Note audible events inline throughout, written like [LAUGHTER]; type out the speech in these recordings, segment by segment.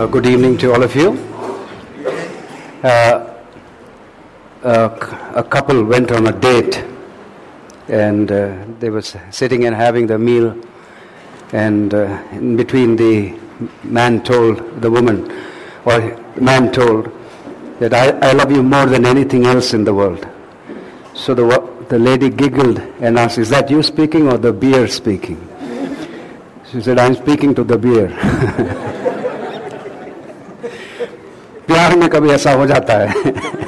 Uh, good evening to all of you. Uh, a couple went on a date and uh, they were sitting and having the meal and uh, in between the man told the woman or man told that I, I love you more than anything else in the world. So the, the lady giggled and asked is that you speaking or the beer speaking? She said i'm speaking to the beer [LAUGHS] प्यार में कभी ऐसा हो जाता है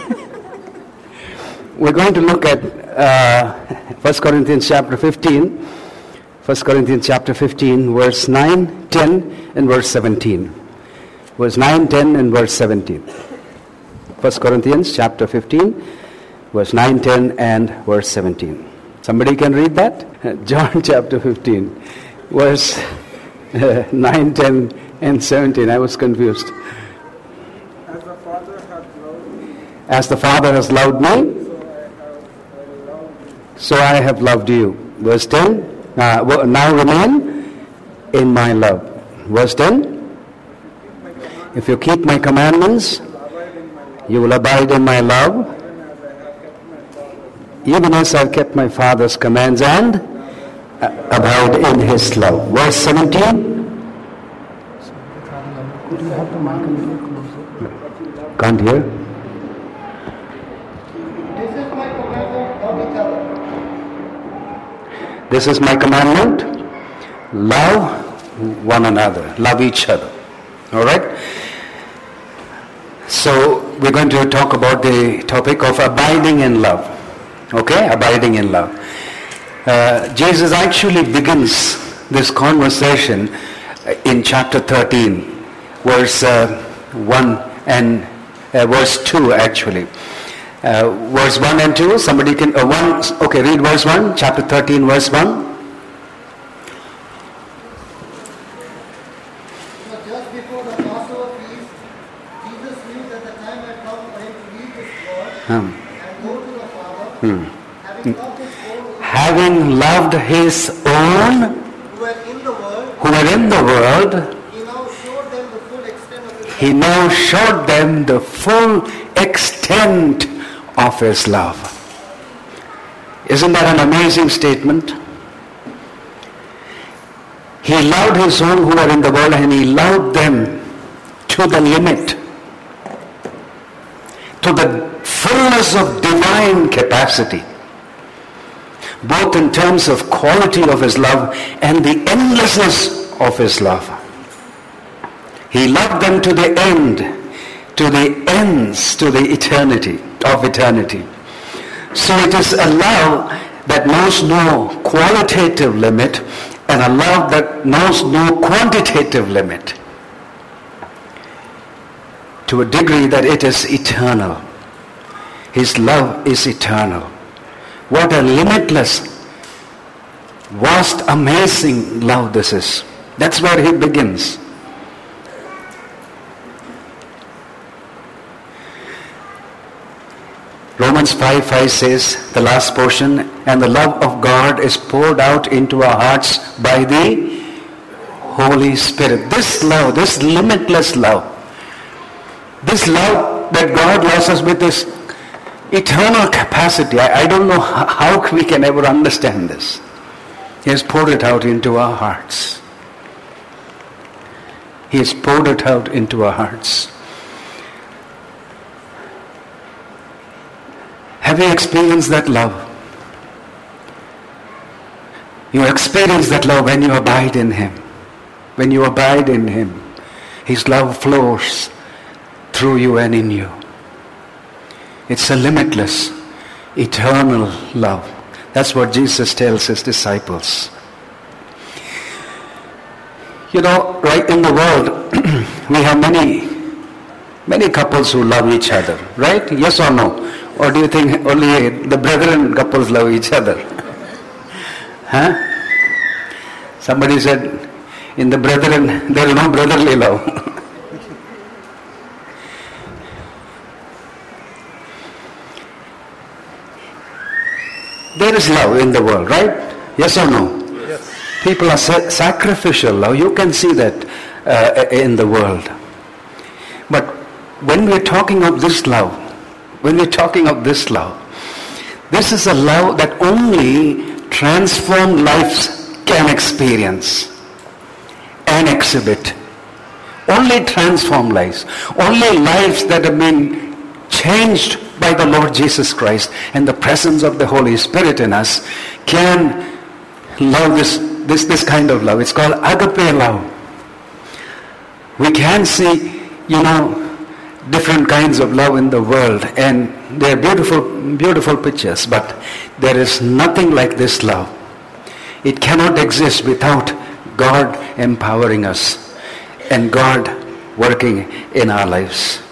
we're going to look at uh, 1 Corinthians chapter 15. 1 Corinthians chapter 15, verse 9, 10, and verse 17. Verse 9, 10, and verse 17. 1 Corinthians chapter 15, verse 9, 10, and verse 17. Somebody can read that? [LAUGHS] John chapter 15, verse uh, [LAUGHS] 9, 10, and 17. I was confused. As the Father has loved me, so I have loved you. Verse 10. Uh, now remain in my love. Verse 10. If you keep my commandments, you will abide in my love, even as I have kept my Father's commands. and uh, abide in his love. Verse 17. Could you This is my commandment. Love one another. Love each other. All right? So, we're going to talk about the topic of abiding in love. Okay? Abiding in love. Uh, Jesus actually begins this conversation in chapter 13, verse uh, 1 and uh, verse 2 actually. Uh, verse 1 and 2, somebody can, uh, 1, okay, read verse 1, chapter 13, verse 1. So just before the Passover feast, Jesus knew that the time had come for him to leave this world Hmm. and go to the Father, having loved his own Having loved his own who were in the world, who were in the world, he now showed them the full extent of his love. Isn't that an amazing statement? He loved his own who were in the world and he loved them to the limit, to the fullness of divine capacity, both in terms of quality of his love and the endlessness of his love. He loved them to the end, to the ends, to the eternity of eternity. So it is a love that knows no qualitative limit and a love that knows no quantitative limit to a degree that it is eternal. His love is eternal. What a limitless, vast, amazing love this is. That's where he begins. Romans 5 5 says, the last portion, and the love of God is poured out into our hearts by the Holy Spirit. This love, this limitless love, this love that God loves us with this eternal capacity. I, I don't know how, how [LAUGHS] we can ever understand this. He has poured it out into our hearts. He has poured it out into our hearts. Have you experienced that love? You experience that love when you abide in Him. When you abide in Him, His love flows through you and in you. It's a limitless, eternal love. That's what Jesus tells His disciples. You know, right in the world, [CLEARS THROAT] we have many, many couples who love each other, right? Yes or no? Or do you think only the brethren couples love each other? Huh? Somebody said, in the brethren, there is no brotherly love. there is love in the world, right? Yes or no? Yes. People are sa- sacrificial love. You can see that uh, in the world. But when we're talking of this love, when we're talking of this love, this is a love that only transformed lives can experience and exhibit. Only transformed lives. Only lives that have been changed by the Lord Jesus Christ and the presence of the Holy Spirit in us can love this, this, this kind of love. It's called agape love. We can see, you know, different kinds of love in the world and they're beautiful, beautiful pictures, but there is nothing like this love. It cannot exist without God empowering us and God working in our lives.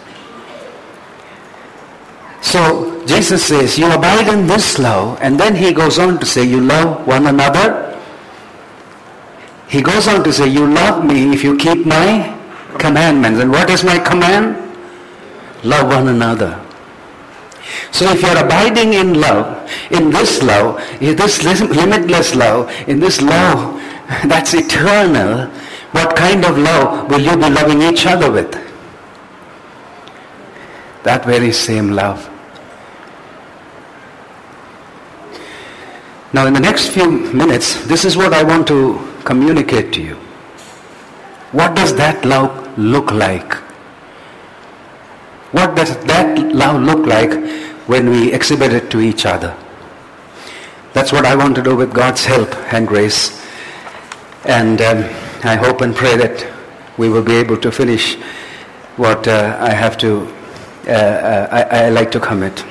So Jesus says, you abide in this love, and then he goes on to say, you love one another. He goes on to say, you love me if you keep my commandments. And what is my command? Love one another. So if you're abiding in love, in this love, in this limitless love, in this love [LAUGHS] that's eternal, what kind of love will you be loving each other with? That very same love. Now in the next few minutes, this is what I want to communicate to you. What does that love look like? What does that love look like when we exhibit it to each other? That's what I want to do with God's help and grace. And um, I hope and pray that we will be able to finish what uh, I have to, uh, uh, I, I like to commit.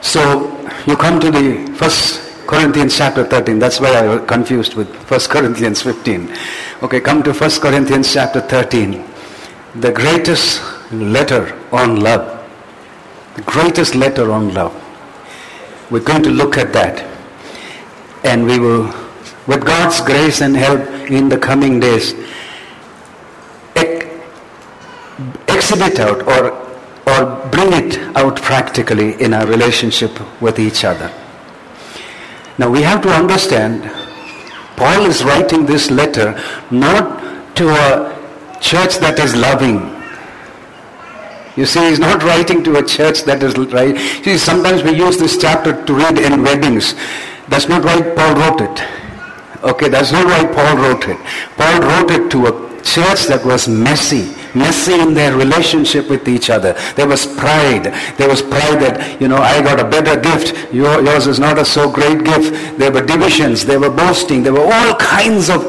So you come to the first Corinthians chapter 13. That's why I was confused with First Corinthians 15. Okay, come to First Corinthians chapter 13. The greatest letter on love. The greatest letter on love. We're going to look at that. And we will, with God's grace and help in the coming days, ex- exhibit out or, or bring it out practically in our relationship with each other. Now we have to understand, Paul is writing this letter not to a church that is loving. You see, he's not [LAUGHS] writing to a church that is right. See, sometimes we use this chapter to read in weddings. That's not why Paul wrote it. Okay, that's not why Paul wrote it. Paul wrote it to a church that was messy, messy in their relationship with each other. There was pride. There was pride that, you know, I got a better gift. Yours is not a so great gift. There were divisions. There were boasting. There were all kinds of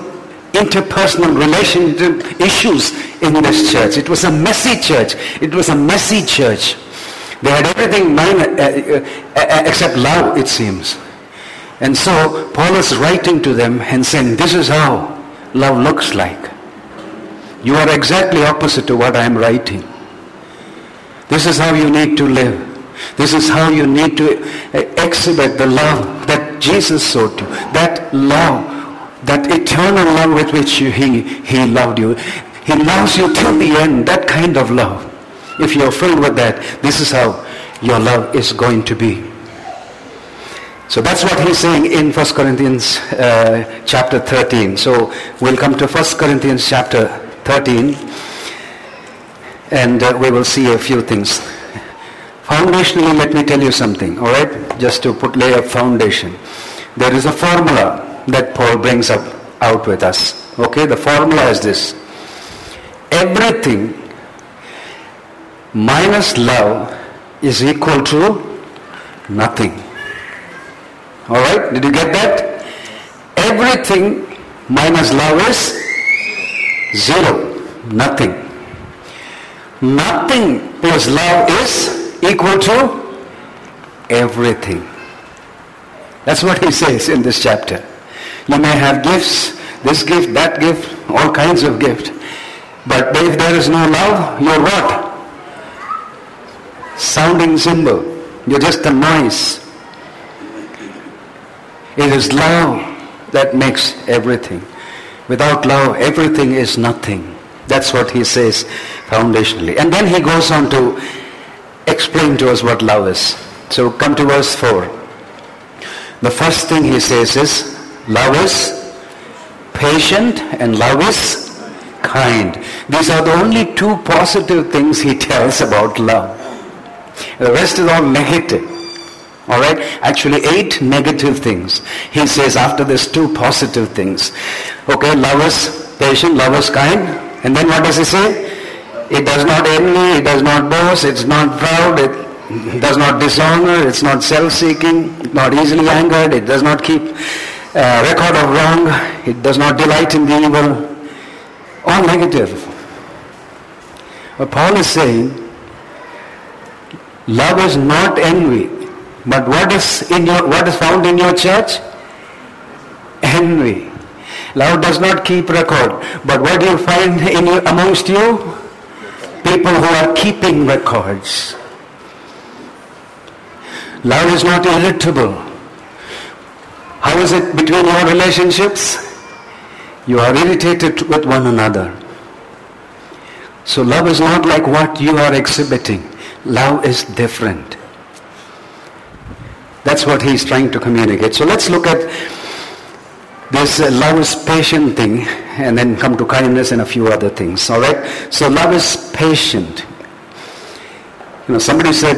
interpersonal relationship issues in this church. It was a messy church. It was a messy church. They had everything uh, uh, uh, except love, it seems. And so Paul is writing to them and saying, this is how love looks like. You are exactly opposite to what I am writing. This is how you need to live. This is how you need to exhibit the love that Jesus showed you. That love, that eternal love with which he, he loved you. He loves you till the end, that kind of love. If you're filled with that, this is how your love is going to be. So that's what he's saying in 1 Corinthians uh, chapter 13. So we'll come to 1 Corinthians chapter 13 and uh, we will see a few things. Foundationally, let me tell you something, all right? Just to put lay a foundation. There is a formula that Paul brings up out with us. Okay, the formula is this. Everything minus love is equal to nothing. All right? Did you get that? Everything minus love is zero. Nothing. Nothing plus love is equal to everything. That's what he [LAUGHS] says in this chapter. You may have gifts, this gift, that gift, all kinds of gifts. But if there is no love, you're what? Sounding cymbal. You're just a noise. It is love that makes everything. Without love, everything is nothing. That's what he says foundationally. And then he goes on to explain to us what love is. So come to verse 4. The first thing he says is, love is patient and love is kind. These are the only two positive things he [LAUGHS] tells about love. The rest is all negative. All right? Actually, eight negative things. He says after this, two positive things. Okay, love is patient, love is kind. And then what does he say? It does not envy, it does not boast, it's not proud, it [LAUGHS] does not dishonor, it's not self-seeking, not easily angered, it does not keep uh, record of wrong, it does not delight in the evil. All negative. But Paul is saying, love is not envy. But what is in your what is found in your church? Envy. Love does not keep record. But what do you find in your, amongst you? People who are keeping records. Love is not irritable. How is it between your relationships? You are irritated with one another. So love is not like what you are exhibiting. Love is different. That's what he's trying to communicate. So let's look at this uh, love is patient thing and then come to kindness and a few other things. All right? So love is patient. You know, somebody said,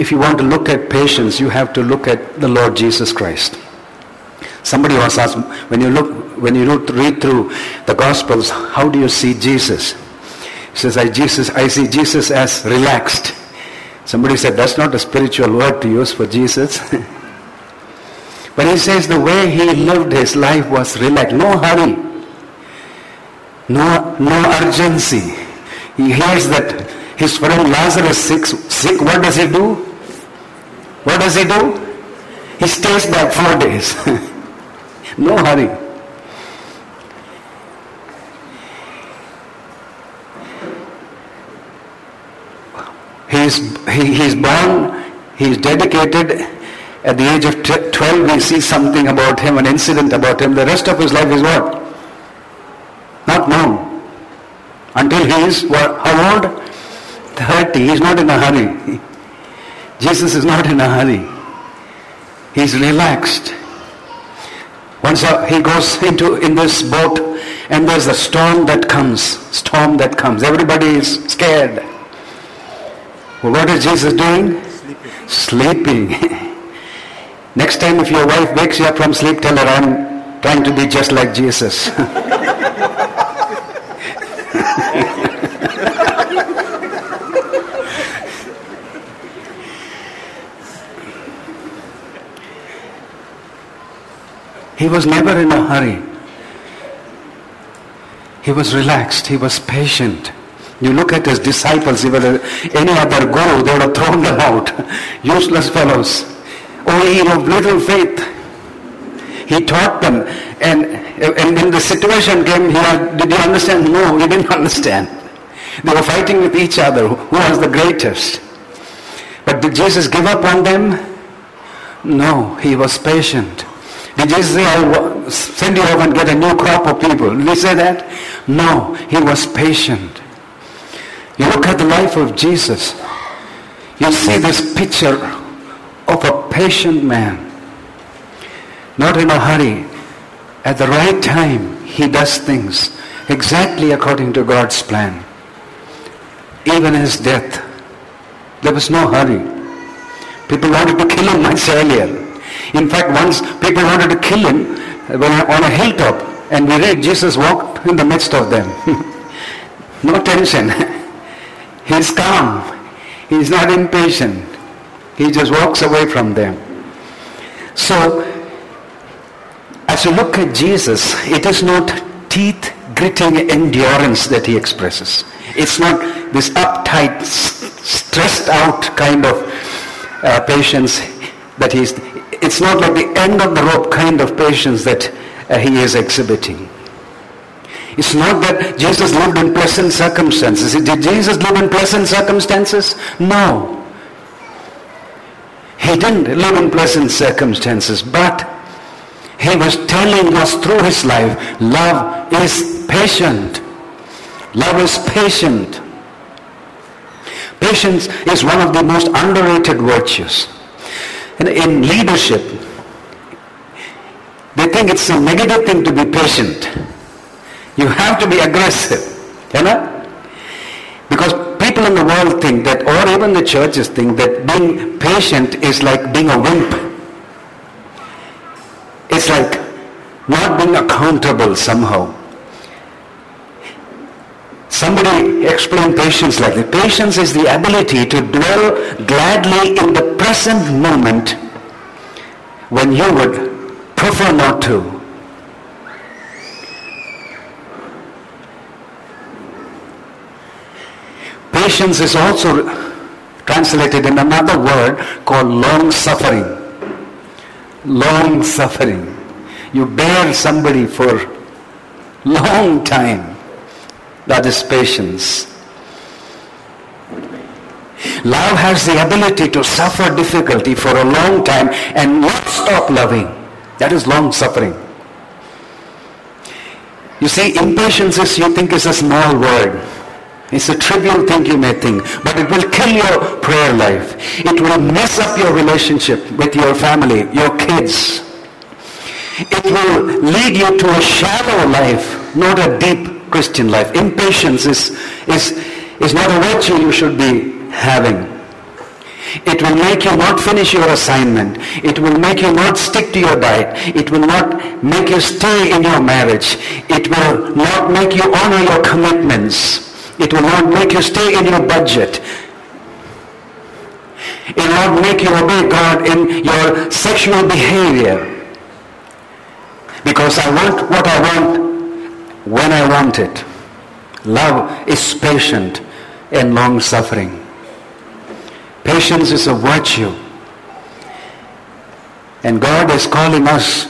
if you want to look at patience, you have to look at the Lord Jesus Christ. Somebody was asked, when you look, when you read through the Gospels, how do you see Jesus? He says, I, Jesus, I see Jesus as relaxed. Somebody said, that's not a spiritual word to use for Jesus. [LAUGHS] but he says the way he lived his life was relaxed, no hurry, no, no urgency. He hears that his friend Lazarus sick, sick. What does he do? What does he do? He stays back four days. [LAUGHS] no hurry. He's, he, he's born, he's dedicated. At the age of 12, we see something about him, an incident about him. The rest of his life is what? Not known. Until he is, what, how old? 30. He's not in a hurry. Jesus is not in a hurry. He's relaxed. Once uh, he goes into in this boat and there's a storm that comes. Storm that comes. Everybody is scared. What is Jesus doing? Sleeping. [LAUGHS] Next time if your wife wakes you up from sleep, tell her I'm trying to be just like Jesus. [LAUGHS] He was never in a hurry. He was relaxed. He was patient. You look at his disciples, if any other guru, they would have thrown them out. [LAUGHS] Useless fellows. Oh, ye of little faith. He taught them. And, and when the situation came, he did you understand? No, he didn't [LAUGHS] understand. They were fighting with each other. Who was the greatest? But did Jesus give up on them? No, he was patient. Did Jesus say, I'll send you off and get a new crop of people? Did he say that? No, he was patient. You look at the life of Jesus, you see this picture of a patient man. Not in a hurry. At the right time, he does things exactly according to God's plan. Even his death, there was no hurry. People wanted to kill him much earlier. In fact, once people wanted to kill him on a hilltop, and we read Jesus walked in the midst of them. [LAUGHS] no tension. [LAUGHS] He's calm. He's not impatient. He just walks away from them. So, as you look at Jesus, it is not teeth gritting endurance that he expresses. It's not this uptight, stressed out kind of uh, patience that he's it's not like the end of the rope kind of patience that uh, he is exhibiting. It's not that Jesus lived in pleasant circumstances. Did Jesus live in pleasant circumstances? No. He didn't live in pleasant circumstances, but he was telling us through his life, love is patient. Love is patient. Patience is one of the most underrated virtues. And in leadership, they think it's a negative thing to be patient. You have to be aggressive. You know? Because people in the world think that, or even the churches think that being patient is like being a wimp. It's like not being accountable somehow. Somebody explained patience like this. Patience is the ability to dwell gladly in the present moment when you would prefer not to. Patience is also translated in another word called long suffering. Long suffering. You bear somebody for long time. That is patience. Love has the ability to suffer difficulty for a long time and not stop loving. That is long suffering. You see, impatience is, you think, is a small word. It's a trivial thing you may think, but it will kill your prayer life. It will mess up your relationship with your family, your kids. It will lead you to a shallow life, not a deep Christian life. Impatience is, is, is not a virtue you should be having. It will make you not finish your assignment. It will make you not stick to your diet. It will not make you stay in your marriage. It will not make you honor your commitments. It will not make you stay in your budget. It will not make you obey God in your sexual behavior. Because I want what I want when I want it. Love is patient and long suffering. Patience is a virtue. And God is calling us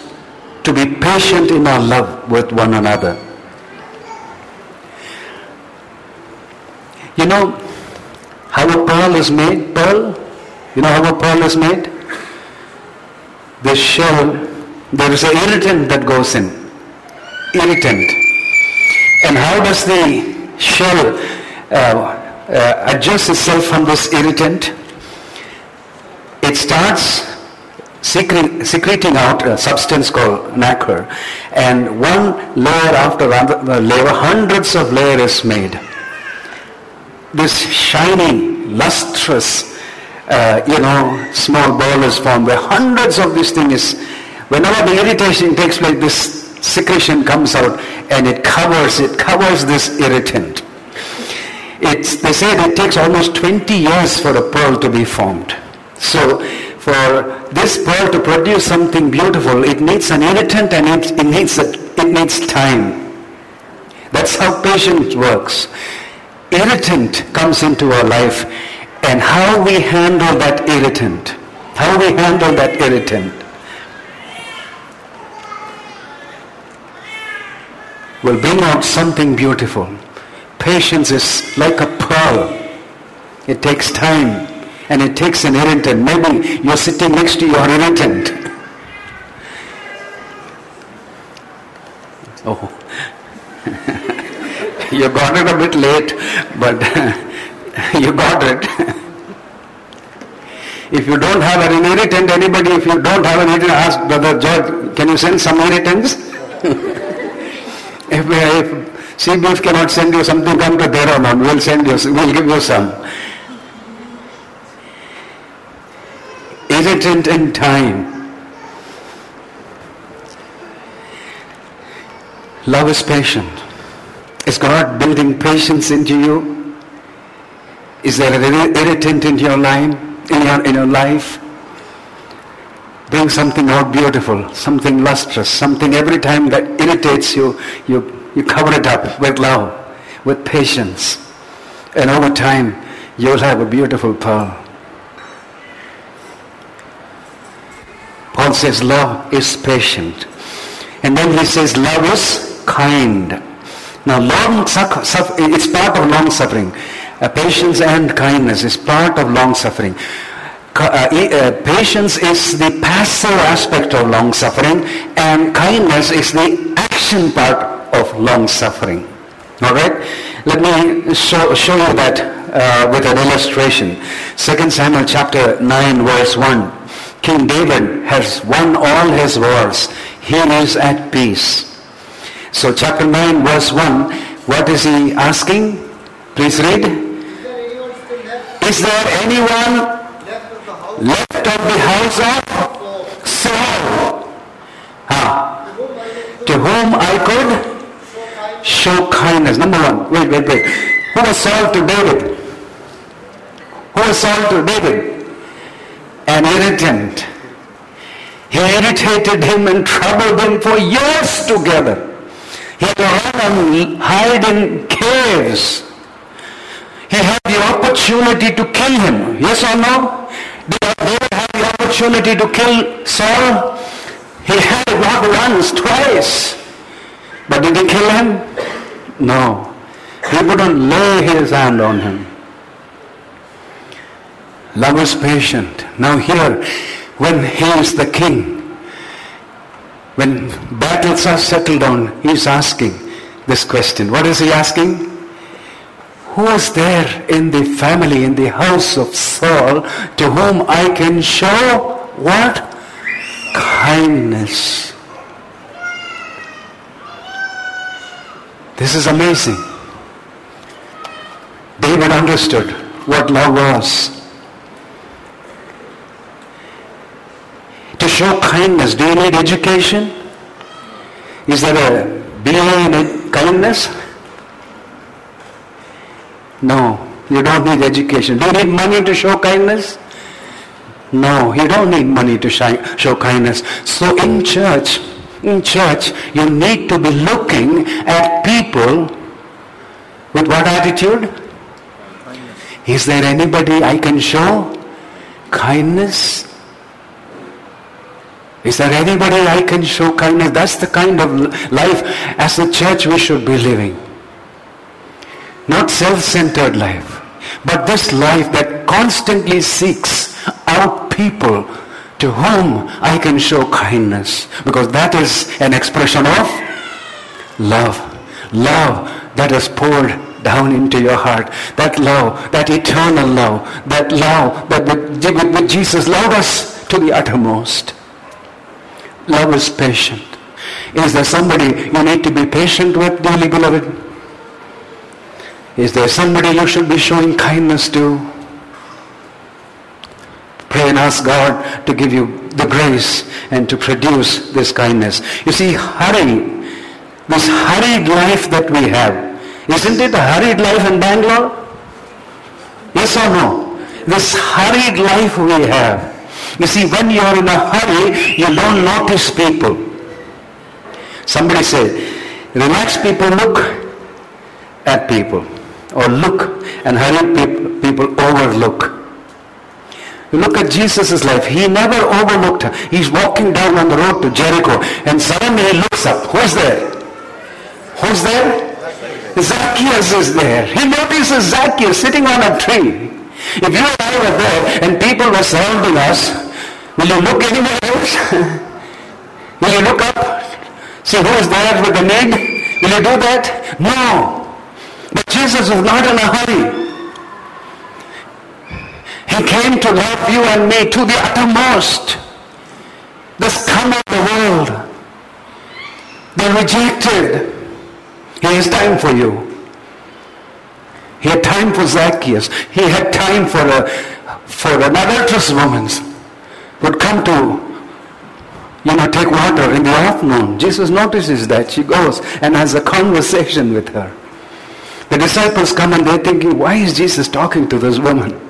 to be patient in our love with one another. You know how a pearl is made? Pearl? You know how a pearl is made? The shell, there is an irritant that goes in. Irritant. And how does the shell uh, uh, adjust itself from this irritant? It starts secre- secreting out a substance called nacre. And one layer after another layer, hundreds of layers made this shiny, lustrous, uh, you know, small ball is formed where hundreds of these things, whenever the irritation takes place, this secretion comes out and it covers, it covers this irritant. It's, they say it takes almost 20 years for a pearl to be formed. So for this pearl to produce something beautiful, it needs an irritant and it, it, needs, a, it needs time. That's how patience works irritant comes into our life and how we handle that irritant. How we handle that irritant will bring out something beautiful. Patience is like a pearl. It takes time and it takes an irritant. Maybe you're sitting next to your irritant. [LAUGHS] Oh. [LAUGHS] you got it a bit late, but [LAUGHS] you got it. [LAUGHS] if you don't have an irritant, anybody, if you don't have an irritant, ask Brother George, can you send some irritants? [LAUGHS] if, if CBF cannot send you something, come to Dehradun, we'll send you, we'll give you some. Irritant in time. Love is patient. Is God building patience into you? Is there an irritant in your life? In your, in your life? Bring something out beautiful, something lustrous, something every time that irritates you, you, you cover it up with love, with patience. And over time, you'll have a beautiful pearl. Paul says love is patient. And then he says love is kind. Now, long suffering, it's part of long suffering. Uh, patience and kindness is part of long suffering. Uh, uh, patience is the passive aspect of long suffering, and kindness is the action part of long suffering. All right? Let me show, show you that uh, with an illustration. 2 Samuel chapter 9, verse 1. King David has won all his wars. He is at peace. So chapter 9 verse 1, what is he asking? Please read. Is there anyone left of the house of Saul? Ah, to whom I could show kindness show kindness. Number one. Wait, wait, wait. Who was Saul to David? Who was Saul to David? An irritant. He irritated him and troubled him for years together. He had to hide in caves. He had the opportunity to kill him. Yes or no? Did David have the opportunity to kill Saul? He had it not once, twice. But did he kill him? No. He wouldn't lay his hand on him. Love is patient. Now here, when he is the king, when battles are settled down, he is asking this question. What is he asking? Who is there in the family, in the house of Saul, to whom I can show what? Kindness. This is amazing. David understood what love was. Show kindness, do you need education? Is there a BA in kindness? No, you don't need education. Do you need money to show kindness? No, you don't need money to show kindness. So in church, in church, you need to be looking at people with what attitude? Is there anybody I can show kindness? Is there anybody I can show kindness? That's the kind of life as a church we should be living. Not self-centered life, but this life that constantly seeks out people to whom I can show kindness. Because that is an expression of love. Love that is poured down into your heart. That love, that eternal love, that love that with, Jesus loved us to the uttermost. Love is patient. Is there somebody you need to be patient with, dearly beloved? Is there somebody you should be showing kindness to? Pray and ask God to give you the grace and to produce this kindness. You see, hurry, this hurried life that we have, isn't it a hurried life in Bangalore? Yes or no? This hurried life we have. You see, when you're in a hurry, you don't notice people. Somebody said, relaxed people look at people or look and hurried people, people overlook. You look at Jesus' life. He never overlooked. He's walking down on the road to Jericho and suddenly he looks up. Who's there? Who's there? Zacchaeus is there. He notices Zacchaeus sitting on a tree. If you and I were there and people were surrounding us, will you look anywhere else? [LAUGHS] will you look up? See who is there with the need? Will you do that? No. But Jesus was not in a hurry. He came to love you and me to the uttermost. The scum of the world. The rejected. He has time for you. He had time for Zacchaeus. He had time for a, for an adulterous woman would come to you know, take water in the afternoon. Jesus notices that. She goes and has a conversation with her. The disciples come and they're thinking, why is Jesus talking to this woman?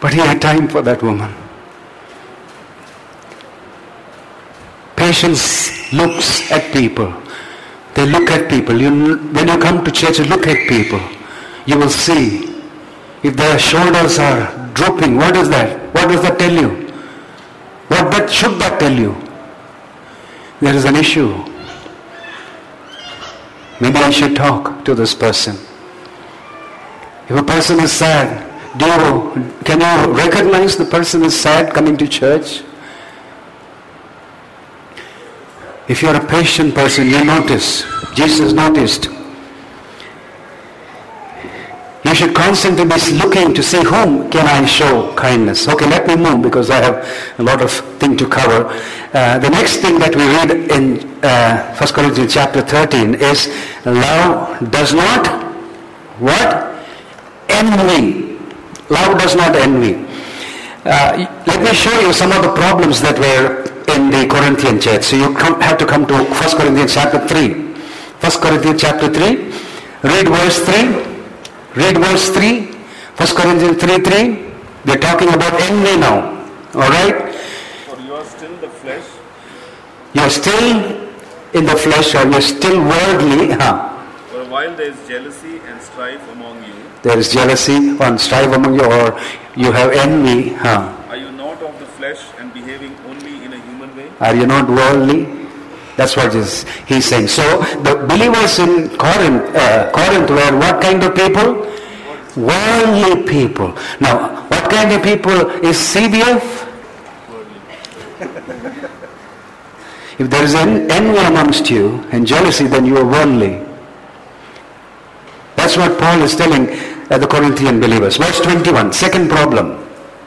But he had time for that woman. Patience looks at people. They look at people. You, when you come to church, you look at people. You will see if their shoulders are drooping. What is that? What does that tell you? What that should that tell you? There is an issue. Maybe I should talk to this person. If a person is sad, do you, can you recognize the person is sad coming to church? If you're a patient person, you notice. Jesus noticed. You should constantly be looking to see whom can I show kindness. Okay, let me move because I have a lot of thing to cover. Uh, the next thing that we read in uh, 1 Corinthians chapter 13 is love does not what? envy. Love does not envy. Uh, let me show you some of the problems that were in the Corinthian church. So you have to come to 1 Corinthians chapter 3. 1 Corinthians chapter 3. Read verse 3. Read verse 3. 1 Corinthians 3 3. They're talking about envy now. Alright? For you are still the flesh, You're still in the flesh or you're still worldly. [LAUGHS] Huh? for while there is jealousy and strife among you, There is jealousy and strife among you or you have envy. Huh? are you not of the flesh and behaving only in a human way? Are you not worldly? That's what he's saying. So the believers in Corinth, uh, Corinth were what kind of people? Worldly people. Now, what kind of people is CBF? [LAUGHS] if there is en- envy amongst you and jealousy, then you are worldly. That's what Paul is telling uh, the Corinthian believers. Verse 21, second problem.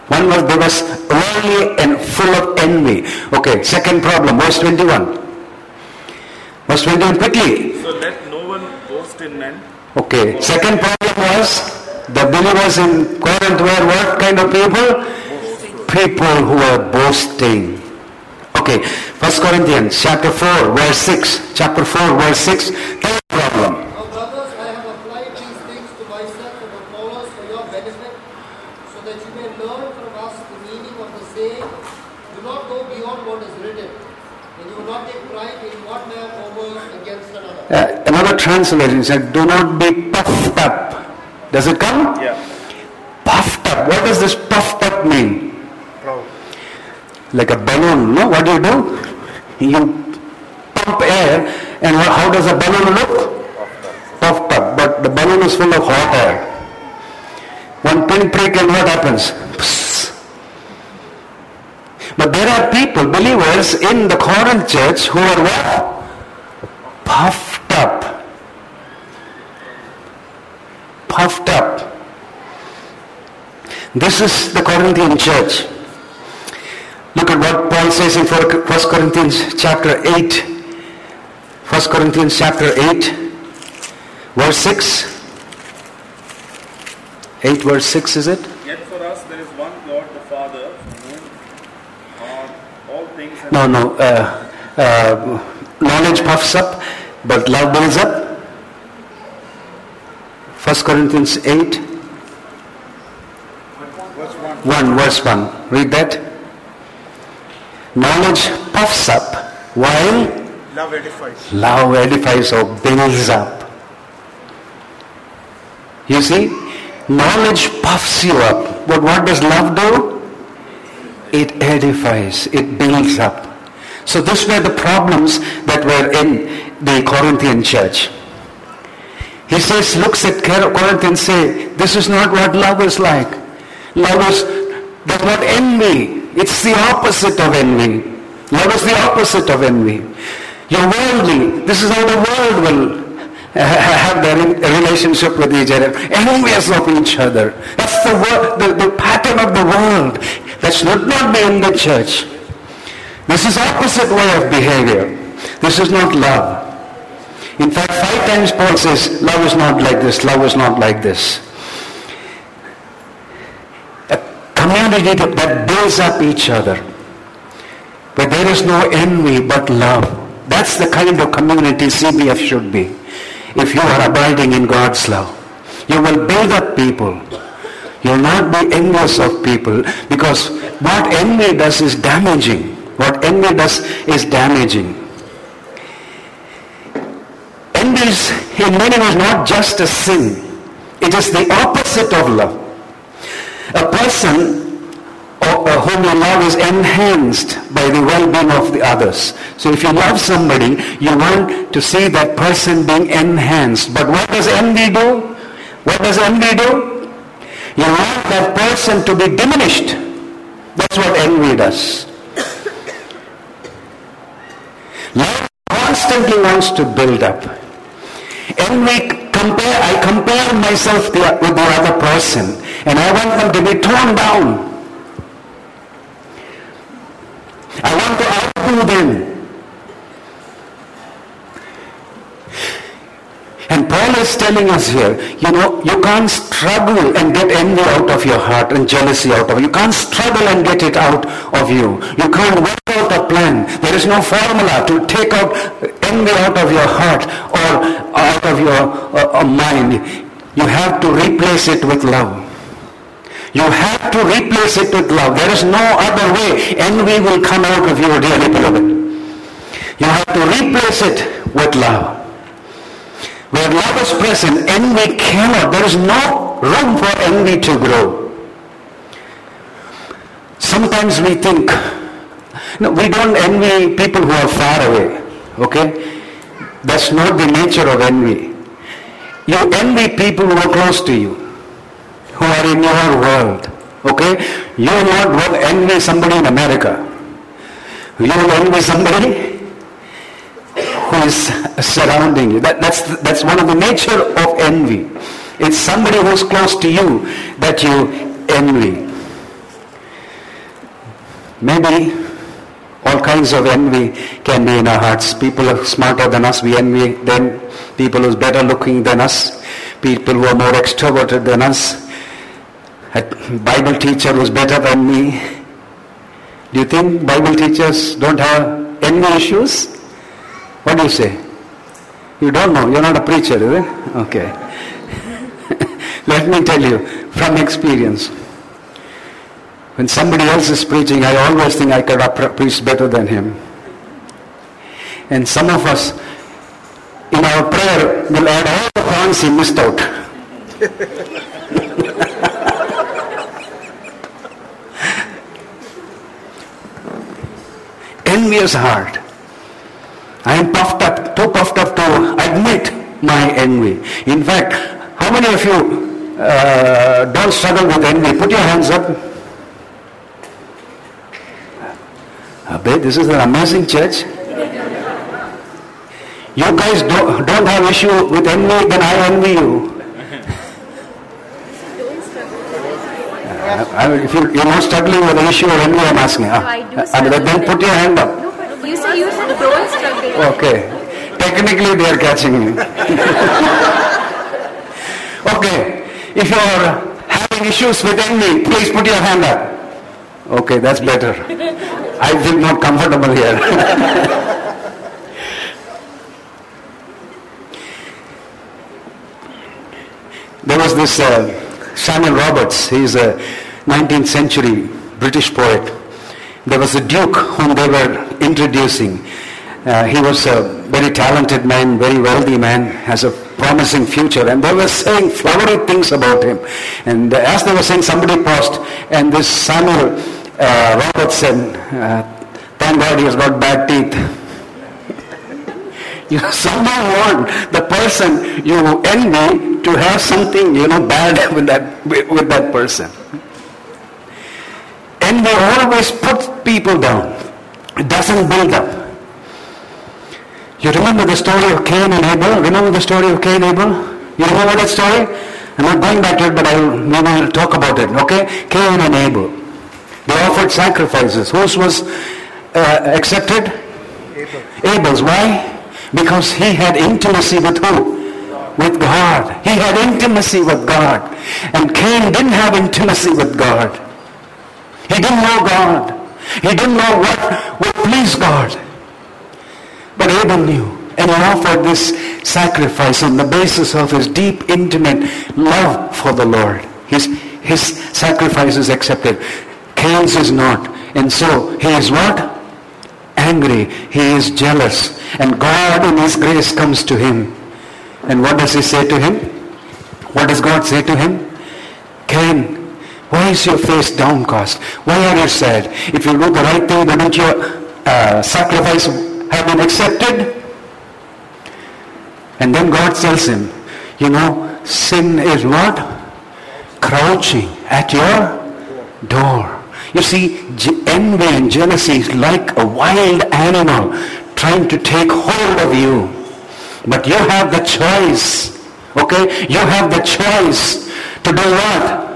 One was they was worldly and full of envy. Okay, second problem, verse 21. Verse 21 quickly. So let no one boast in men, Okay, second problem was the believers in Corinth were what kind of people? People who are boasting. Okay, First Corinthians chapter 4 verse 6. Chapter 4 verse 6. Third problem. Now, brothers, I have applied these things to myself and to Apollos for your benefit, so that you may learn from us the meaning of the saying, do not go beyond what is written, and you will not take pride in one man over against another. Uh, another translation said, do not be puffed up. Does it come? yeah, Puffed up. What does this puffed up mean? Like a balloon, no? What do you do? You pump air and how does a balloon look? Puffed up. But the balloon is full of hot air. One pin prick and what happens? Psst. But there are people, believers in the Corinth church who are what? Puffed up. Puffed up. This is the Corinthian church. Look at what Paul says in 1 Corinthians chapter 8. 1 Corinthians chapter 8, verse 6. 8 verse 6 is it? yet for us there is one God the Father, whom are all things No, no. Uh, uh, knowledge puffs up, but love builds up. 1 Corinthians 8, 1 verse 1. Read that. Knowledge puffs up while Love edifies. love edifies or builds up. You see, knowledge puffs you up. But what does love do? It edifies, it builds up. So these were the problems that were in the Corinthian church. He says, looks at Corinthians say, this is not what love is like. Love is, does not envy. It's the opposite of envy. Love is the opposite of envy. You're worldly. This is how the world will uh, have their relationship with each other. Envious of each other. That's the, the, the pattern of the world. That should not be in the church. This is opposite way of behavior. This is not love. In fact, five times Paul says, love is not like this, love is not like this. A community that, builds up each other, where there is no envy but love. That's the kind of community CBF should be. If you are abiding in God's love, you will build up people. You will not be envious of people because what envy does is damaging. What envy does is damaging. Envy is in many ways not just a sin. It is the opposite of love. A person or uh, whom you love is enhanced by the well-being of the others. So if you love somebody, you want to see that person being enhanced. But what does envy do? What does envy do? You want that person to be diminished. That's what envy does. Love constantly wants to build up. Envy compare, I compare myself with the other person and I want them to be torn down. I want to outdo them. And Paul is telling us here, you know, you can't struggle and get envy out of your heart and jealousy out of you. You can't struggle and get it out of you. You can't work out a plan. There is no formula to take out envy out of your heart or out of your uh, uh, mind. You have to replace it with love. You have to replace it with love. There is no other way. Envy will come out of you, dearly beloved. You have to replace it with love. Where love is present, envy cannot. There is no room for envy to grow. Sometimes we think, no, we don't envy people who are far away. Okay? That's not the nature of envy. You envy people who are close to you, who are in your world. Okay? You will not envy somebody in America. You will envy somebody who is surrounding you. That, that's, that's one of the nature of envy. It's somebody who's close to you that you envy. Maybe all kinds of envy can be in our hearts. People are smarter than us, we envy them. People who are better looking than us. People who are more extroverted than us. A Bible teacher who's better than me. Do you think Bible teachers don't have envy issues? What do you say? You don't know. You're not a preacher, is it? Okay. [LAUGHS] Let me tell you from experience. When somebody else is preaching, I always think I could have preached better than him. And some of us, in our prayer, will add all the points he missed out. [LAUGHS] Envious heart. I am puffed up, too puffed up to admit my envy. In fact, how many of you uh, don't struggle with envy? Put your hands up. Abhay, this is an amazing church. You guys don't, don't have issue with envy, then I envy you. [LAUGHS] Uh, I, if you, you're not struggling with the issue of envy, I'm asking. Uh, I do uh, then put your hand up. You say you said don't struggle. Okay. Technically they are catching me. [LAUGHS] okay. If you are having issues with envy, please put your hand up. Okay, that's better. [LAUGHS] I feel not comfortable here. [LAUGHS] there was this uh, Samuel Roberts. He's a 19th century British poet. There was a duke whom they were introducing. Uh, he was a very talented man, very wealthy man, has a promising future. And they were saying flowery things about him. And as they were saying, somebody paused. And this Samuel uh, Roberts said, uh, thank God he has got bad teeth. [LAUGHS] you somehow want the person you envy to have something, you know, bad [LAUGHS] with that, with that person. Envy always puts people down. It doesn't build up. You remember the story of Cain and Abel? Remember the story of Cain and Abel? You remember that story? I'm not going back to it, but I'll maybe talk about it. Okay? Cain and Abel. They offered sacrifices. Whose was uh, accepted? Abel. Abel's. Why? Because he had intimacy with who? With God. He had intimacy with God. And Cain didn't have intimacy with God. He didn't know God. He didn't know what would please God. But Abel knew. And he offered this sacrifice on the basis of his deep, intimate love for the Lord. His, his sacrifice is accepted. Cain's is not. And so he is what? Angry. He is jealous. And God in his grace comes to him. And what does he say to him? What does God say to him? Cain, why is your face downcast? Why are you sad? If you do the right thing, wouldn't your uh, sacrifice have been accepted? And then God tells him, you know, sin is what? Crouching at your door. You see, envy and jealousy is like a wild animal trying to take hold of you. But you have the choice. Okay? You have the choice to do what?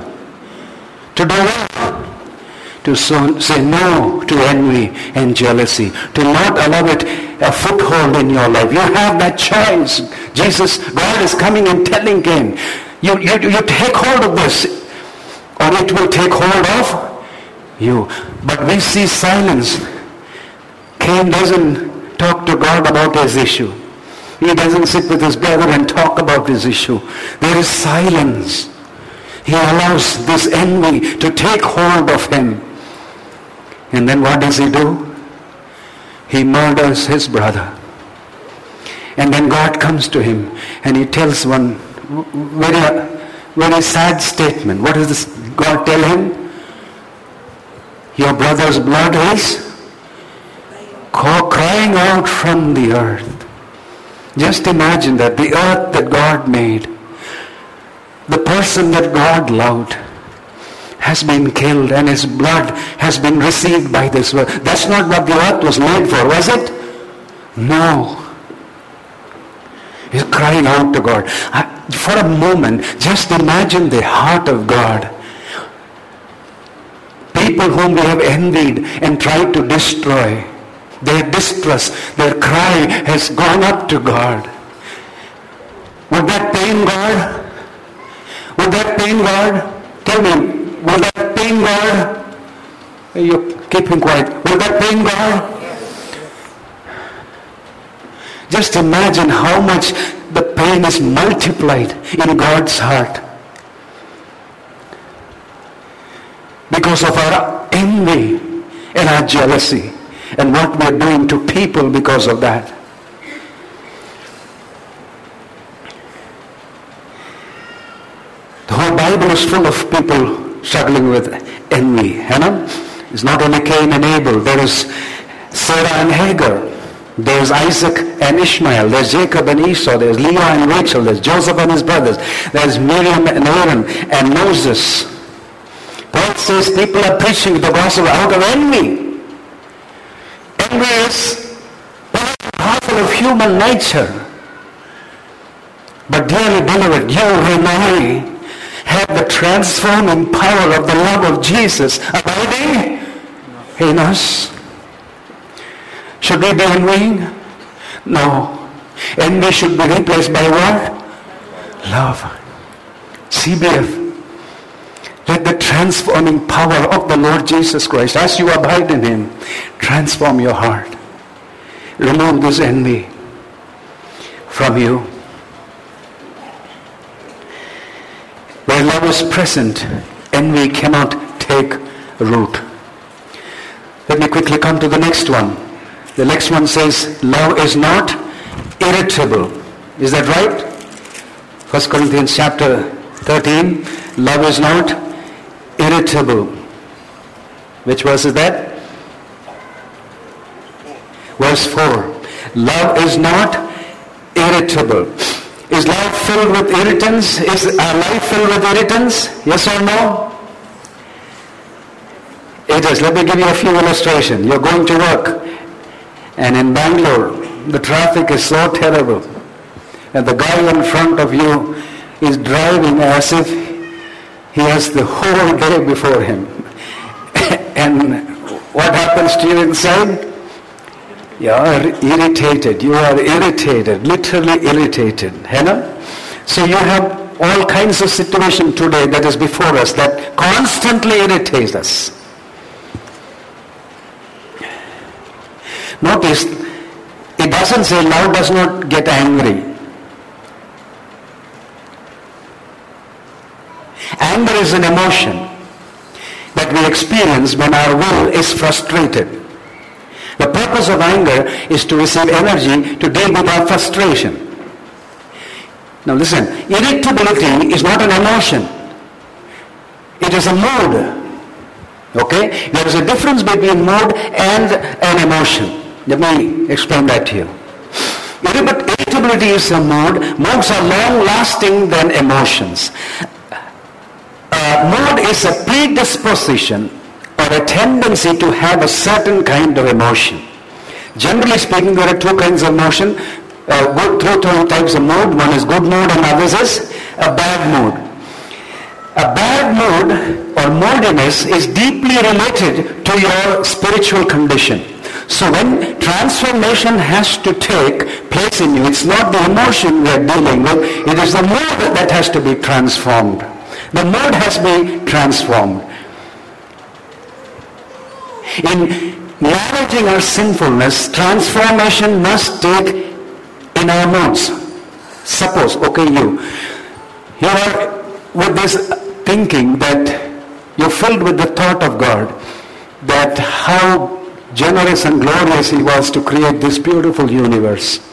To do what? to so, say no to envy and jealousy, to not allow it a foothold in your life. You have that choice. Jesus, God is coming and telling Cain, you, you, you take hold of this or it will take hold of you. But we see silence. Cain doesn't talk to God about his issue. He doesn't sit with his brother and talk about his issue. There is silence. He allows this envy to take hold of him. And then what does he do? He murders his brother. And then God comes to him and he tells one very, very sad statement. What does this God tell him? Your brother's blood is crying out from the earth. Just imagine that the earth that God made, the person that God loved, has been killed and his blood has been received by this world. That's not what the earth was made for, was it? No. He's crying out to God. For a moment, just imagine the heart of God. People whom we have envied and tried to destroy their distress, their cry has gone up to God. Would that pain God? Would that pain God? Tell me, would that pain God? You keep him quiet. Would that pain God? Just imagine how much the pain is multiplied in God's heart. Because of our envy and our jealousy and what we're doing to people because of that. The whole Bible is full of people struggling with envy. You know? It's not only Cain and Abel. There is Sarah and Hagar. There's Isaac and Ishmael. There's Jacob and Esau. There's Leah and Rachel. There's Joseph and his brothers. There's Miriam and Aaron and Moses. Paul says people are preaching the gospel out of envy Envy is part of human nature. But dearly beloved, you and I have the transforming power of the love of Jesus abiding in us. Should we be envying? No. Envy should be replaced by what? Love. CBF. Let the transforming power of the Lord Jesus Christ, as you abide in Him, transform your heart. Remove this envy from you. Where love is present, envy cannot take root. Let me quickly come to the next one. The next one says, love is not irritable. Is that right? 1 Corinthians chapter 13, love is not irritable. Which verse is that? Verse 4. Love is not irritable. Is life filled with irritants? Is our life filled with irritants? Yes or no? It is. Let me give you a few illustrations. You're going to work and in Bangalore the traffic is so terrible and the guy in front of you is driving as if he has the whole day before him. [LAUGHS] and what happens to you inside? You are irritated. You are irritated, literally irritated. Hannah? So you have all kinds of situation today that is before us that constantly irritates us. Notice, it doesn't say love does not get angry. Anger is an emotion that we experience when our will is frustrated. The purpose of anger is to receive energy to deal with our frustration. Now listen, irritability is not an emotion. It is a mood. Okay? There is a difference between mood and an emotion. Let me explain that to you. Irritability is a mood. Moods are long lasting than emotions uh, mood is a predisposition or a tendency to have a certain kind of emotion. Generally speaking, there are two kinds of emotion, uh, two types of mood. One is good mood and others is a bad mood. A bad mood or moodiness is deeply related to your spiritual condition. So when transformation has to take place in you, it's not the emotion we're dealing with, it is the mood that has to be transformed. The mood has to be transformed. In managing our sinfulness, transformation must take in our moods. Suppose, okay, you, you are with this thinking that you're filled with the thought of God, that how generous and glorious he was to create this beautiful universe.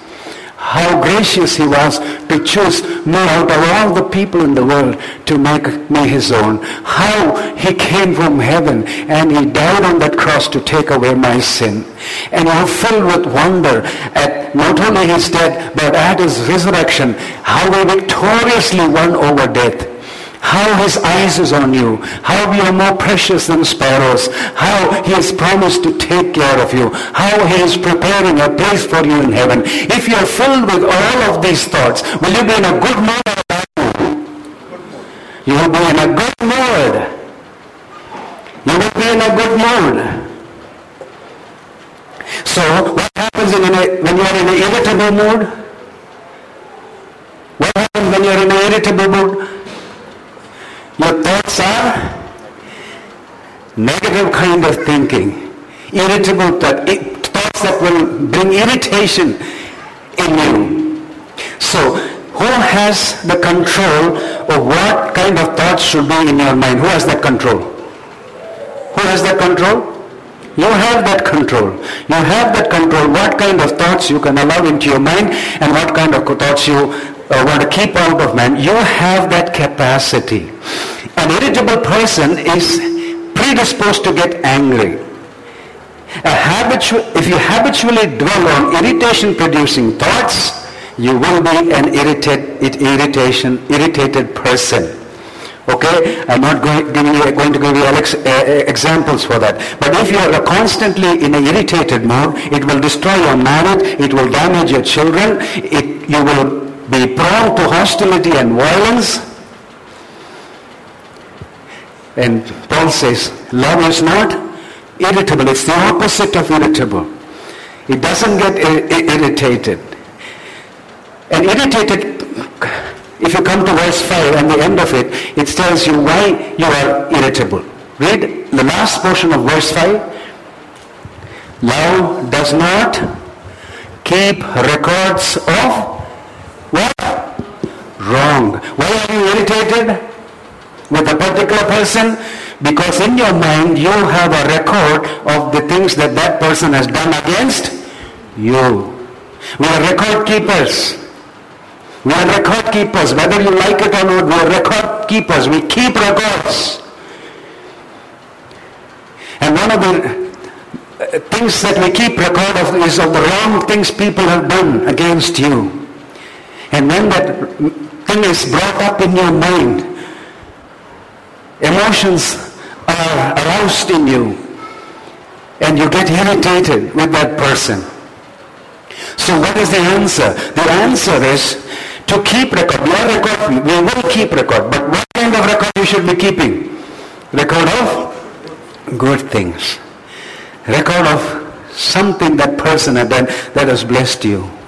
How gracious he was to choose me out of all the people in the world to make me his own. How he came from heaven and he died on that cross to take away my sin. And I'm filled with wonder at not only his death but at his resurrection. How he victoriously won over death how his eyes is on you, how you are more precious than sparrows, how he has promised to take care of you, how he is preparing a place for you in heaven. If you are filled with all of these thoughts, will you be in a good mood or a bad mood? You will be in a good mood. You will be in a good mood. So what happens in a, when you are in an irritable mood? What happens when you are in an irritable mood? Your thoughts are negative kind of thinking, irritable thought, thoughts that will bring irritation in you. So, who has the control of what kind of thoughts should be in your mind? Who has that control? Who has that control? You have that control. You have that control. What kind of thoughts you can allow into your mind and what kind of thoughts you uh, want to keep out of mind. You have that capacity. An irritable person is predisposed to get angry. A habitu- if you habitually dwell on irritation-producing thoughts, you will be an irritate, irritation, irritated person. Okay, I'm not going, giving you, going to give you Alex, uh, examples for that. But if you are constantly in an irritated mood, it will destroy your marriage, it will damage your children, it, you will be prone to hostility and violence. And Paul says, love is not irritable. It's the opposite of irritable. It doesn't get irritated. And irritated, if you come to verse 5 and the end of it, it tells you why you are irritable. Read the last portion of verse 5. Love does not keep records of? Wrong. Why are you irritated with a particular person? Because in your mind you have a record of the things that that person has done against you. We are record keepers. We are record keepers. Whether you like it or not, we are record keepers. We keep records. And one of the uh, things that we keep record of is of the wrong things people have done against you. And when that thing is brought up in your mind, emotions are aroused in you and you get irritated with that person. So what is the answer? The answer is to keep record. We record. We will keep record. But what kind of record you should be keeping? Record of good things. Record of something that person had done that has blessed you.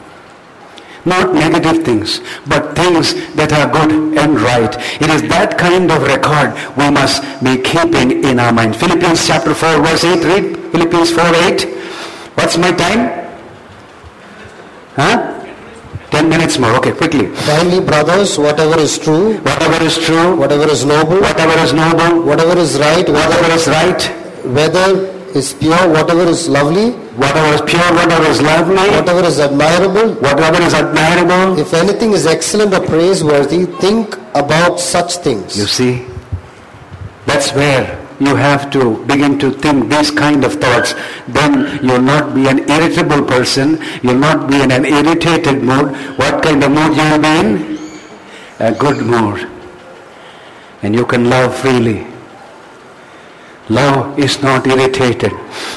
Not negative things, but things that are good and right. It is that kind of record we must be keeping in our mind. Philippians chapter 4 verse 8, read Philippians 4 8. What's my time? Huh? Ten minutes more. Okay, quickly. Finally, brothers, whatever is true, Whatever is true, whatever is noble, whatever is noble, whatever is right, whatever whatever, is right, whether is pure, whatever is lovely, whatever is pure, whatever is lovely, whatever is admirable, whatever is admirable. if anything is excellent or praiseworthy, think about such things. You see, that's where you have to begin to think these kind of thoughts. Then you'll not be an irritable person. You'll not be in an irritated mood. What kind of mood you'll be in? A good mood. And you can love freely. Love is not irritated.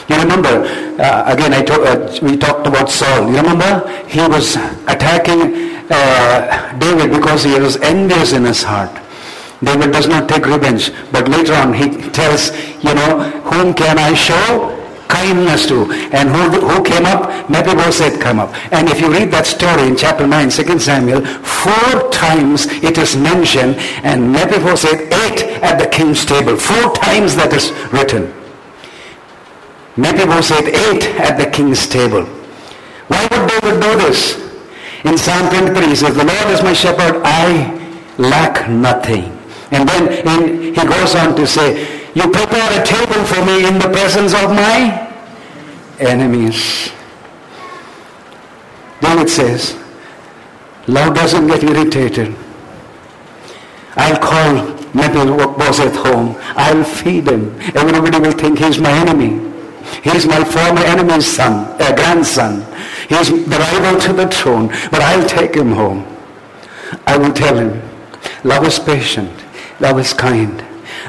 You remember, uh, again, I uh, we talked about Saul. You remember? He was attacking uh, David because he was envious in his heart. David does not take revenge, but later on he tells, you know, whom can I show kindness to? And who, who came up? Mephibosheth came up. And if you read that story in chapter 9, 2 Samuel, four times it is mentioned and Mephibosheth ate at the king's table. Four times that is written. Mephibosheth ate at the king's table. Why would David do this? In Psalm 23 he says, the Lord is my shepherd, I lack nothing. And then he goes on to say, you prepare a table for me in the presence of my enemies. Then it says, love doesn't get irritated. I'll call Mephibosheth home. I'll feed him. Everybody will think he's my enemy. He's my former enemy's son, uh, grandson. He's the rival to the throne, but I'll take him home. I will tell him, love is patient, love is kind,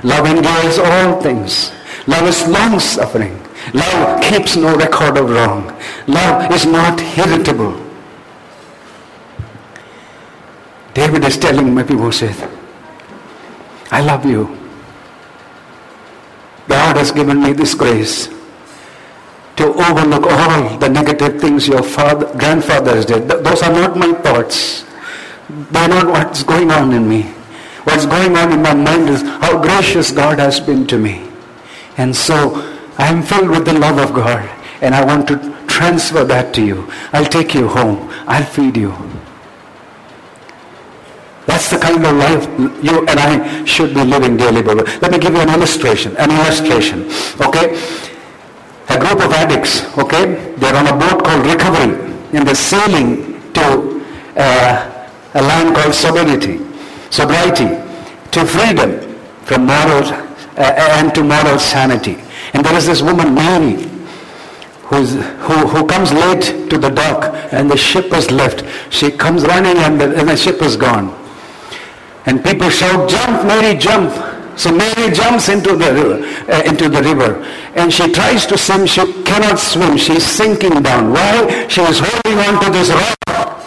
love endures all things, love is long suffering, love keeps no record of wrong, love is not irritable. David is telling my people, Mephibosheth, I love you. God has given me this grace to overlook all the negative things your father, grandfathers did. Th- those are not my thoughts. They're not what's going on in me. What's going on in my mind is how gracious God has been to me. And so I am filled with the love of God and I want to transfer that to you. I'll take you home. I'll feed you. That's the kind of life you and I should be living daily. Brother, let me give you an illustration. An illustration. Okay? a group of addicts, okay? They're on a boat called Recovery, and they're sailing to uh, a land called sobriety, sobriety, to freedom from moral uh, and to moral sanity. And there is this woman, Mary, who's, who, who comes late to the dock, and the ship is left. She comes running, and the, and the ship is gone. And people shout, "Jump, Mary, jump!" So Mary jumps into the, uh, into the river and she tries to swim. She cannot swim. She's sinking down. Why? She is holding on to this rock.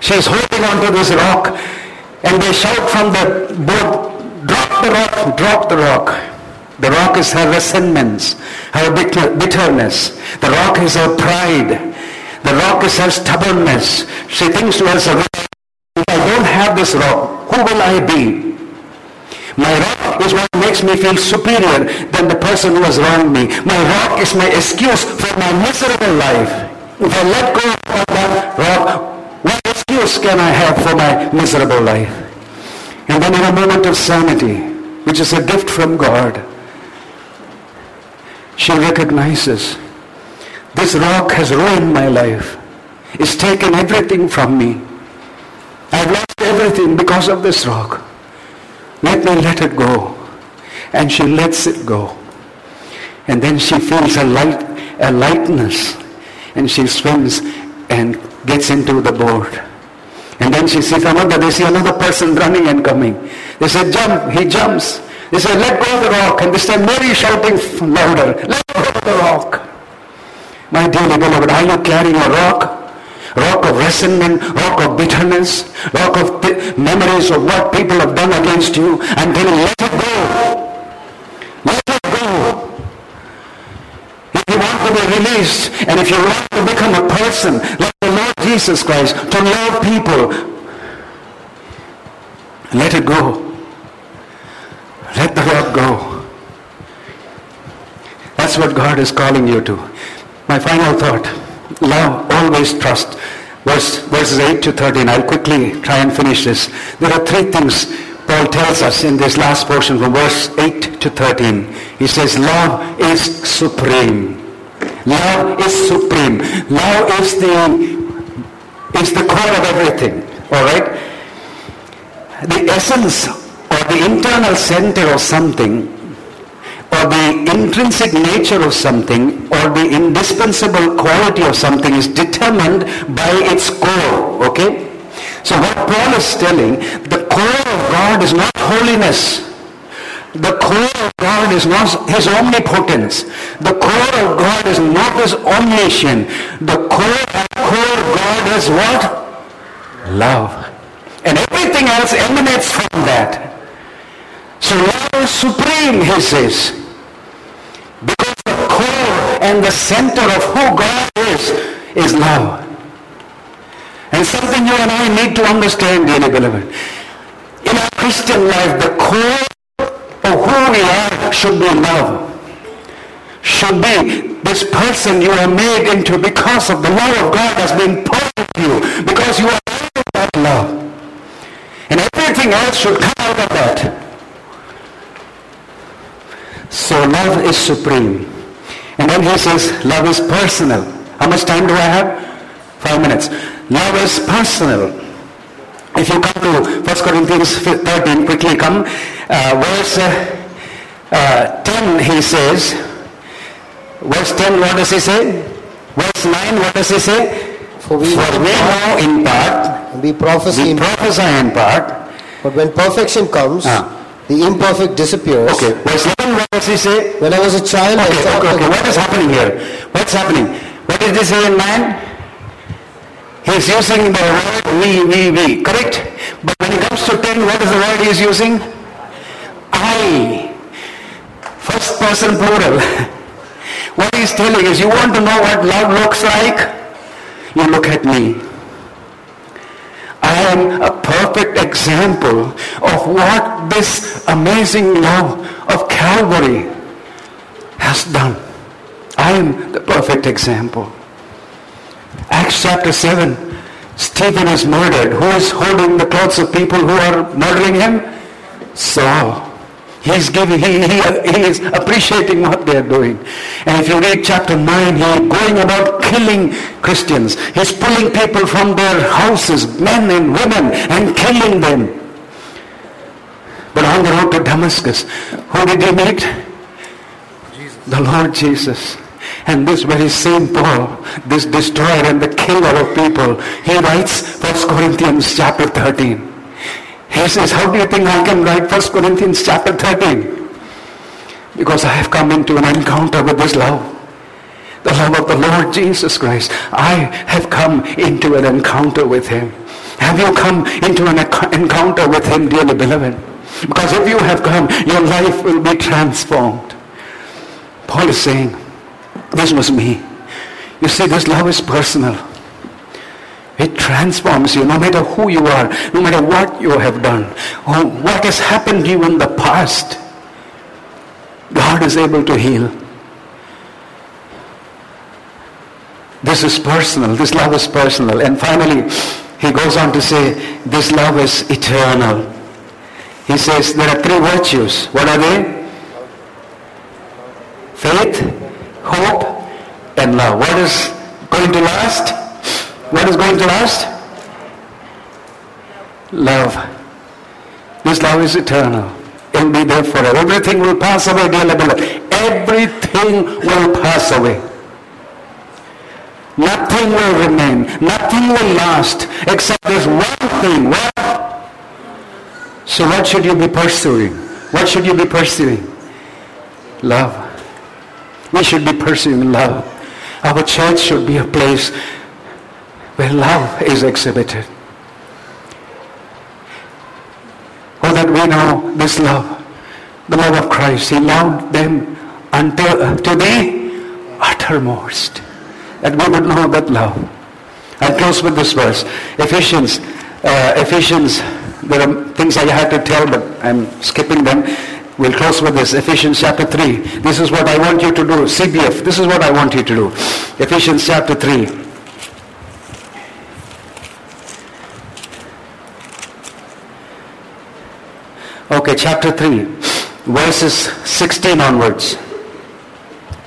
She is holding on to this rock. And they shout from the boat, drop the rock, drop the rock. The rock is her resentments, her bitterness. The rock is her pride. The rock is her stubbornness. She thinks to herself, if I don't have this rock, who will I be? My rock is what makes me feel superior than the person who has wronged me. My rock is my excuse for my miserable life. If I let go of that rock, excuse can I have for my miserable life? And then in a moment of sanity, which is a gift from God, she recognizes this rock has ruined my life. It's taken everything from me. I've lost everything because of this rock. Let me let it go. And she lets it go. And then she feels a light, a lightness. And she swims and gets into the boat. And then she sees another, they see another person running and coming. They say, jump, he jumps. They say, let go of the rock. And this time Mary shouting louder, let go of the rock. My dearly beloved, are you carrying a rock? rock of resentment, rock of bitterness, rock of memories of what people have done against you. Telling you, let it go. Let it go. If you want to be released, and if you want to become a person Lord Jesus Christ, to love people, let it go. Let the rock go. That's what God is calling you to. My final thought. Love, always trust. Verse, verses 8 to 13. I'll quickly try and finish this. There are three things Paul tells us in this last portion from verse 8 to 13. He says, love is supreme. Love is supreme. Love is the is the core of everything. All right? The essence or the internal center of something or the intrinsic nature of something or the indispensable quality of something is determined by its core. Okay? So what Paul is telling, the core of God is not holiness. The core of God is not his omnipotence. The core of God is not his omniscience. The core of core of God is what? Love. And everything else emanates from that. So love is supreme, he says. Because the core and the center of who God is, is love. And something you and I need to understand, dearly beloved. In our Christian life, the core we are should be love. Should be this person you are made into because of the love of God has been poured into you. Because you are made that love. And everything else should come out of that. So love is supreme. And then he says, love is personal. How much time do I have? Five minutes. Love is personal. If you come to 1 Corinthians 13, quickly come. Uh, verse uh, uh, 10, he says, verse 10, what does he say? Verse 9, what does he say? For we For we know in part, we prophesy, we in- prophesy in part. but when perfection comes, Ah. the imperfect disappears. Okay, verse 11, what does he say? When I was a child, I Okay, thought okay, okay. What is happening here? What's happening? What he say in 9? He's using the word we, we, we, correct? But when it comes to 10, what is the word he's using? I. First person plural. [LAUGHS] what he's telling is, you want to know what love looks like? You look at me. I am a perfect example of what this amazing love of Calvary has done. I am the perfect example. Acts chapter 7, Stephen is murdered. Who is holding the clothes of people who are murdering him? Saul. He's giving, he, he, he is appreciating what they're doing. And if you read chapter 9, he's going about killing Christians. He's pulling people from their houses, men and women, and killing them. But on the road to Damascus, who did he meet? The Lord Jesus. And this very same Paul, this destroyer and the killer of people, he writes 1 Corinthians chapter 13. He says, how do you think I can write 1 Corinthians chapter 13? Because I have come into an encounter with this love. The love of the Lord Jesus Christ. I have come into an encounter with Him. Have you come into an encounter with Him, dearly beloved? Because if you have come, your life will be transformed. Paul is saying, this was me. You see, this love is personal. It transforms you no matter who you are, no matter what you have done, or what has happened to you in the past. God is able to heal. This is personal. This love is personal. And finally, he goes on to say, this love is eternal. He says there are three virtues. What are they? Faith, hope, and love. What is going to last? What is going to last? Love. This love is eternal. It will be there forever. Everything will pass away, dear beloved. Everything will pass away. Nothing will remain. Nothing will last except this one thing. What? So what should you be pursuing? What should you be pursuing? Love. We should be pursuing love. Our church should be a place where love is exhibited. Oh, that we know this love, the love of Christ. He loved them until uh, to the uttermost. That we would know that love. I'll close with this verse. Ephesians, uh, Ephesians, there are things I had to tell, but I'm skipping them. We'll close with this. Ephesians chapter 3. This is what I want you to do. CBF, this is what I want you to do. Ephesians chapter 3. Okay, chapter 3, verses 16 onwards.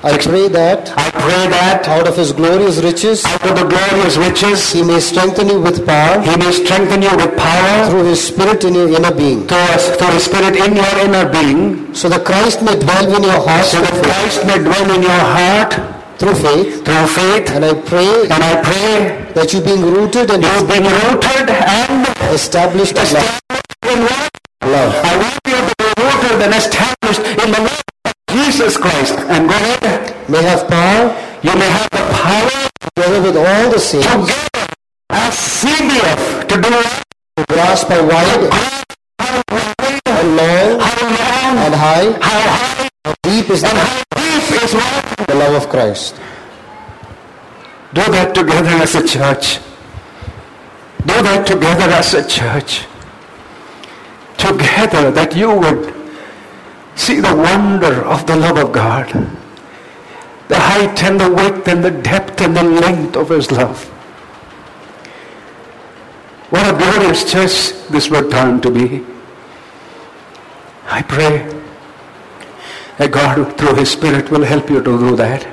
I pray that I pray that out of his glorious riches out of the glorious riches, he may strengthen you with power he may strengthen you with power through his spirit in your inner being, through, through his spirit in your inner being, so that Christ may dwell in your heart so that Christ may dwell in your heart through faith. through faith. And I pray And I pray that you being rooted and you've been rooted and established in established in what? love. May have power You may have the power together with all the saints together as CBF to do what? to grasp how wide How wide, and long how long high, how high, how deep is the, deep is what? the love of Christ. Do that together as a church. Do that together as a church. Together that you would see the wonder of the love of God. The height and the width and the depth and the length of his love. What a glorious church this would turn to be. I pray that God through his spirit will help you to do that.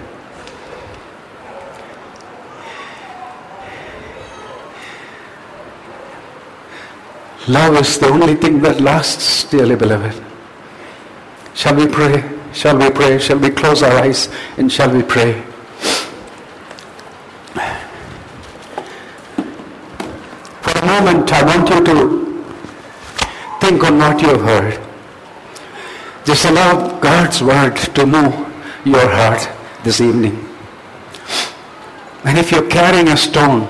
Love is the only thing that lasts, dearly beloved. Shall we pray? Shall we pray? Shall we close our eyes and shall we pray? For a moment, I want you to think on what you have heard. Just allow God's word to move your heart this evening. And if you're carrying a stone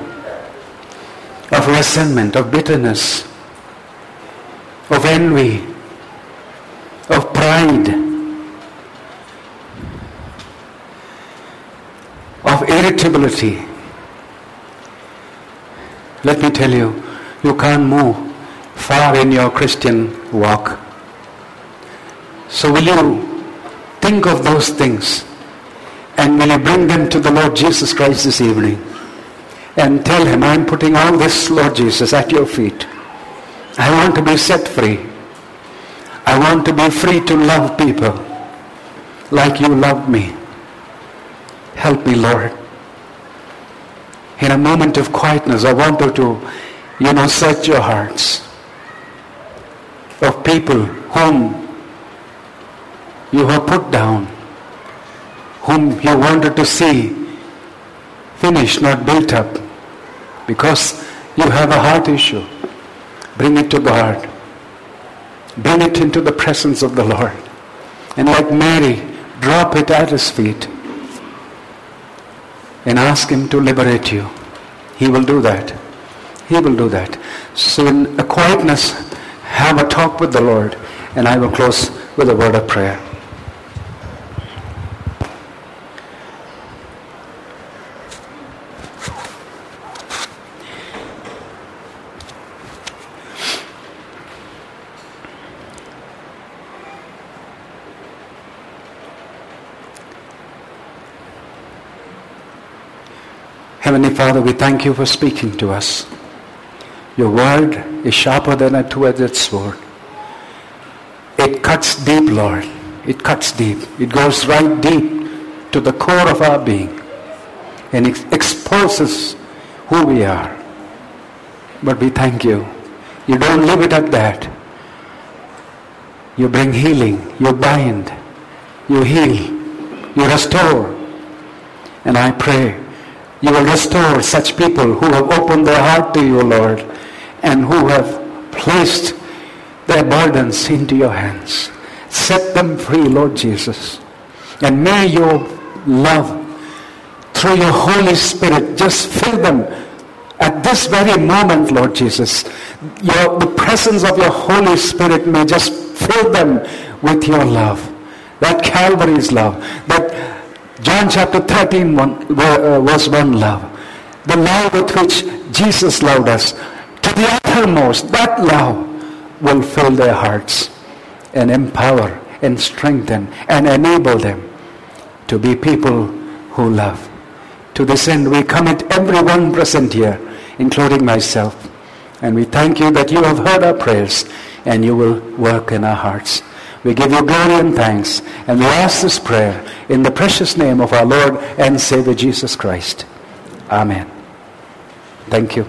of resentment, of bitterness, of envy, of pride, of irritability. Let me tell you, you can't move far in your Christian walk. So will you think of those things and will you bring them to the Lord Jesus Christ this evening and tell him, I'm putting all this, Lord Jesus, at your feet. I want to be set free. I want to be free to love people like you love me. Help me, Lord. In a moment of quietness, I want you to, you know, search your hearts of people whom you have put down, whom you wanted to see finished, not built up, because you have a heart issue. Bring it to God. Bring it into the presence of the Lord. And like Mary, drop it at his feet and ask him to liberate you. He will do that. He will do that. So in a quietness, have a talk with the Lord. And I will close with a word of prayer. Heavenly Father, we thank you for speaking to us. Your word is sharper than a two-edged sword. It cuts deep, Lord. It cuts deep. It goes right deep to the core of our being and it exposes who we are. But we thank you. You don't leave it at that. You bring healing. You bind. You heal. You restore. And I pray you will restore such people who have opened their heart to you, Lord, and who have placed their burdens into your hands. Set them free, Lord Jesus. And may your love through your Holy Spirit just fill them at this very moment, Lord Jesus. Your, the presence of your Holy Spirit may just fill them with your love. That Calvary's love. That John chapter 13, one, uh, verse 1 love. The love with which Jesus loved us to the uttermost, that love will fill their hearts and empower and strengthen and enable them to be people who love. To this end, we commit everyone present here, including myself. And we thank you that you have heard our prayers and you will work in our hearts. We give you glory and thanks. And we ask this prayer in the precious name of our Lord and Savior Jesus Christ. Amen. Thank you.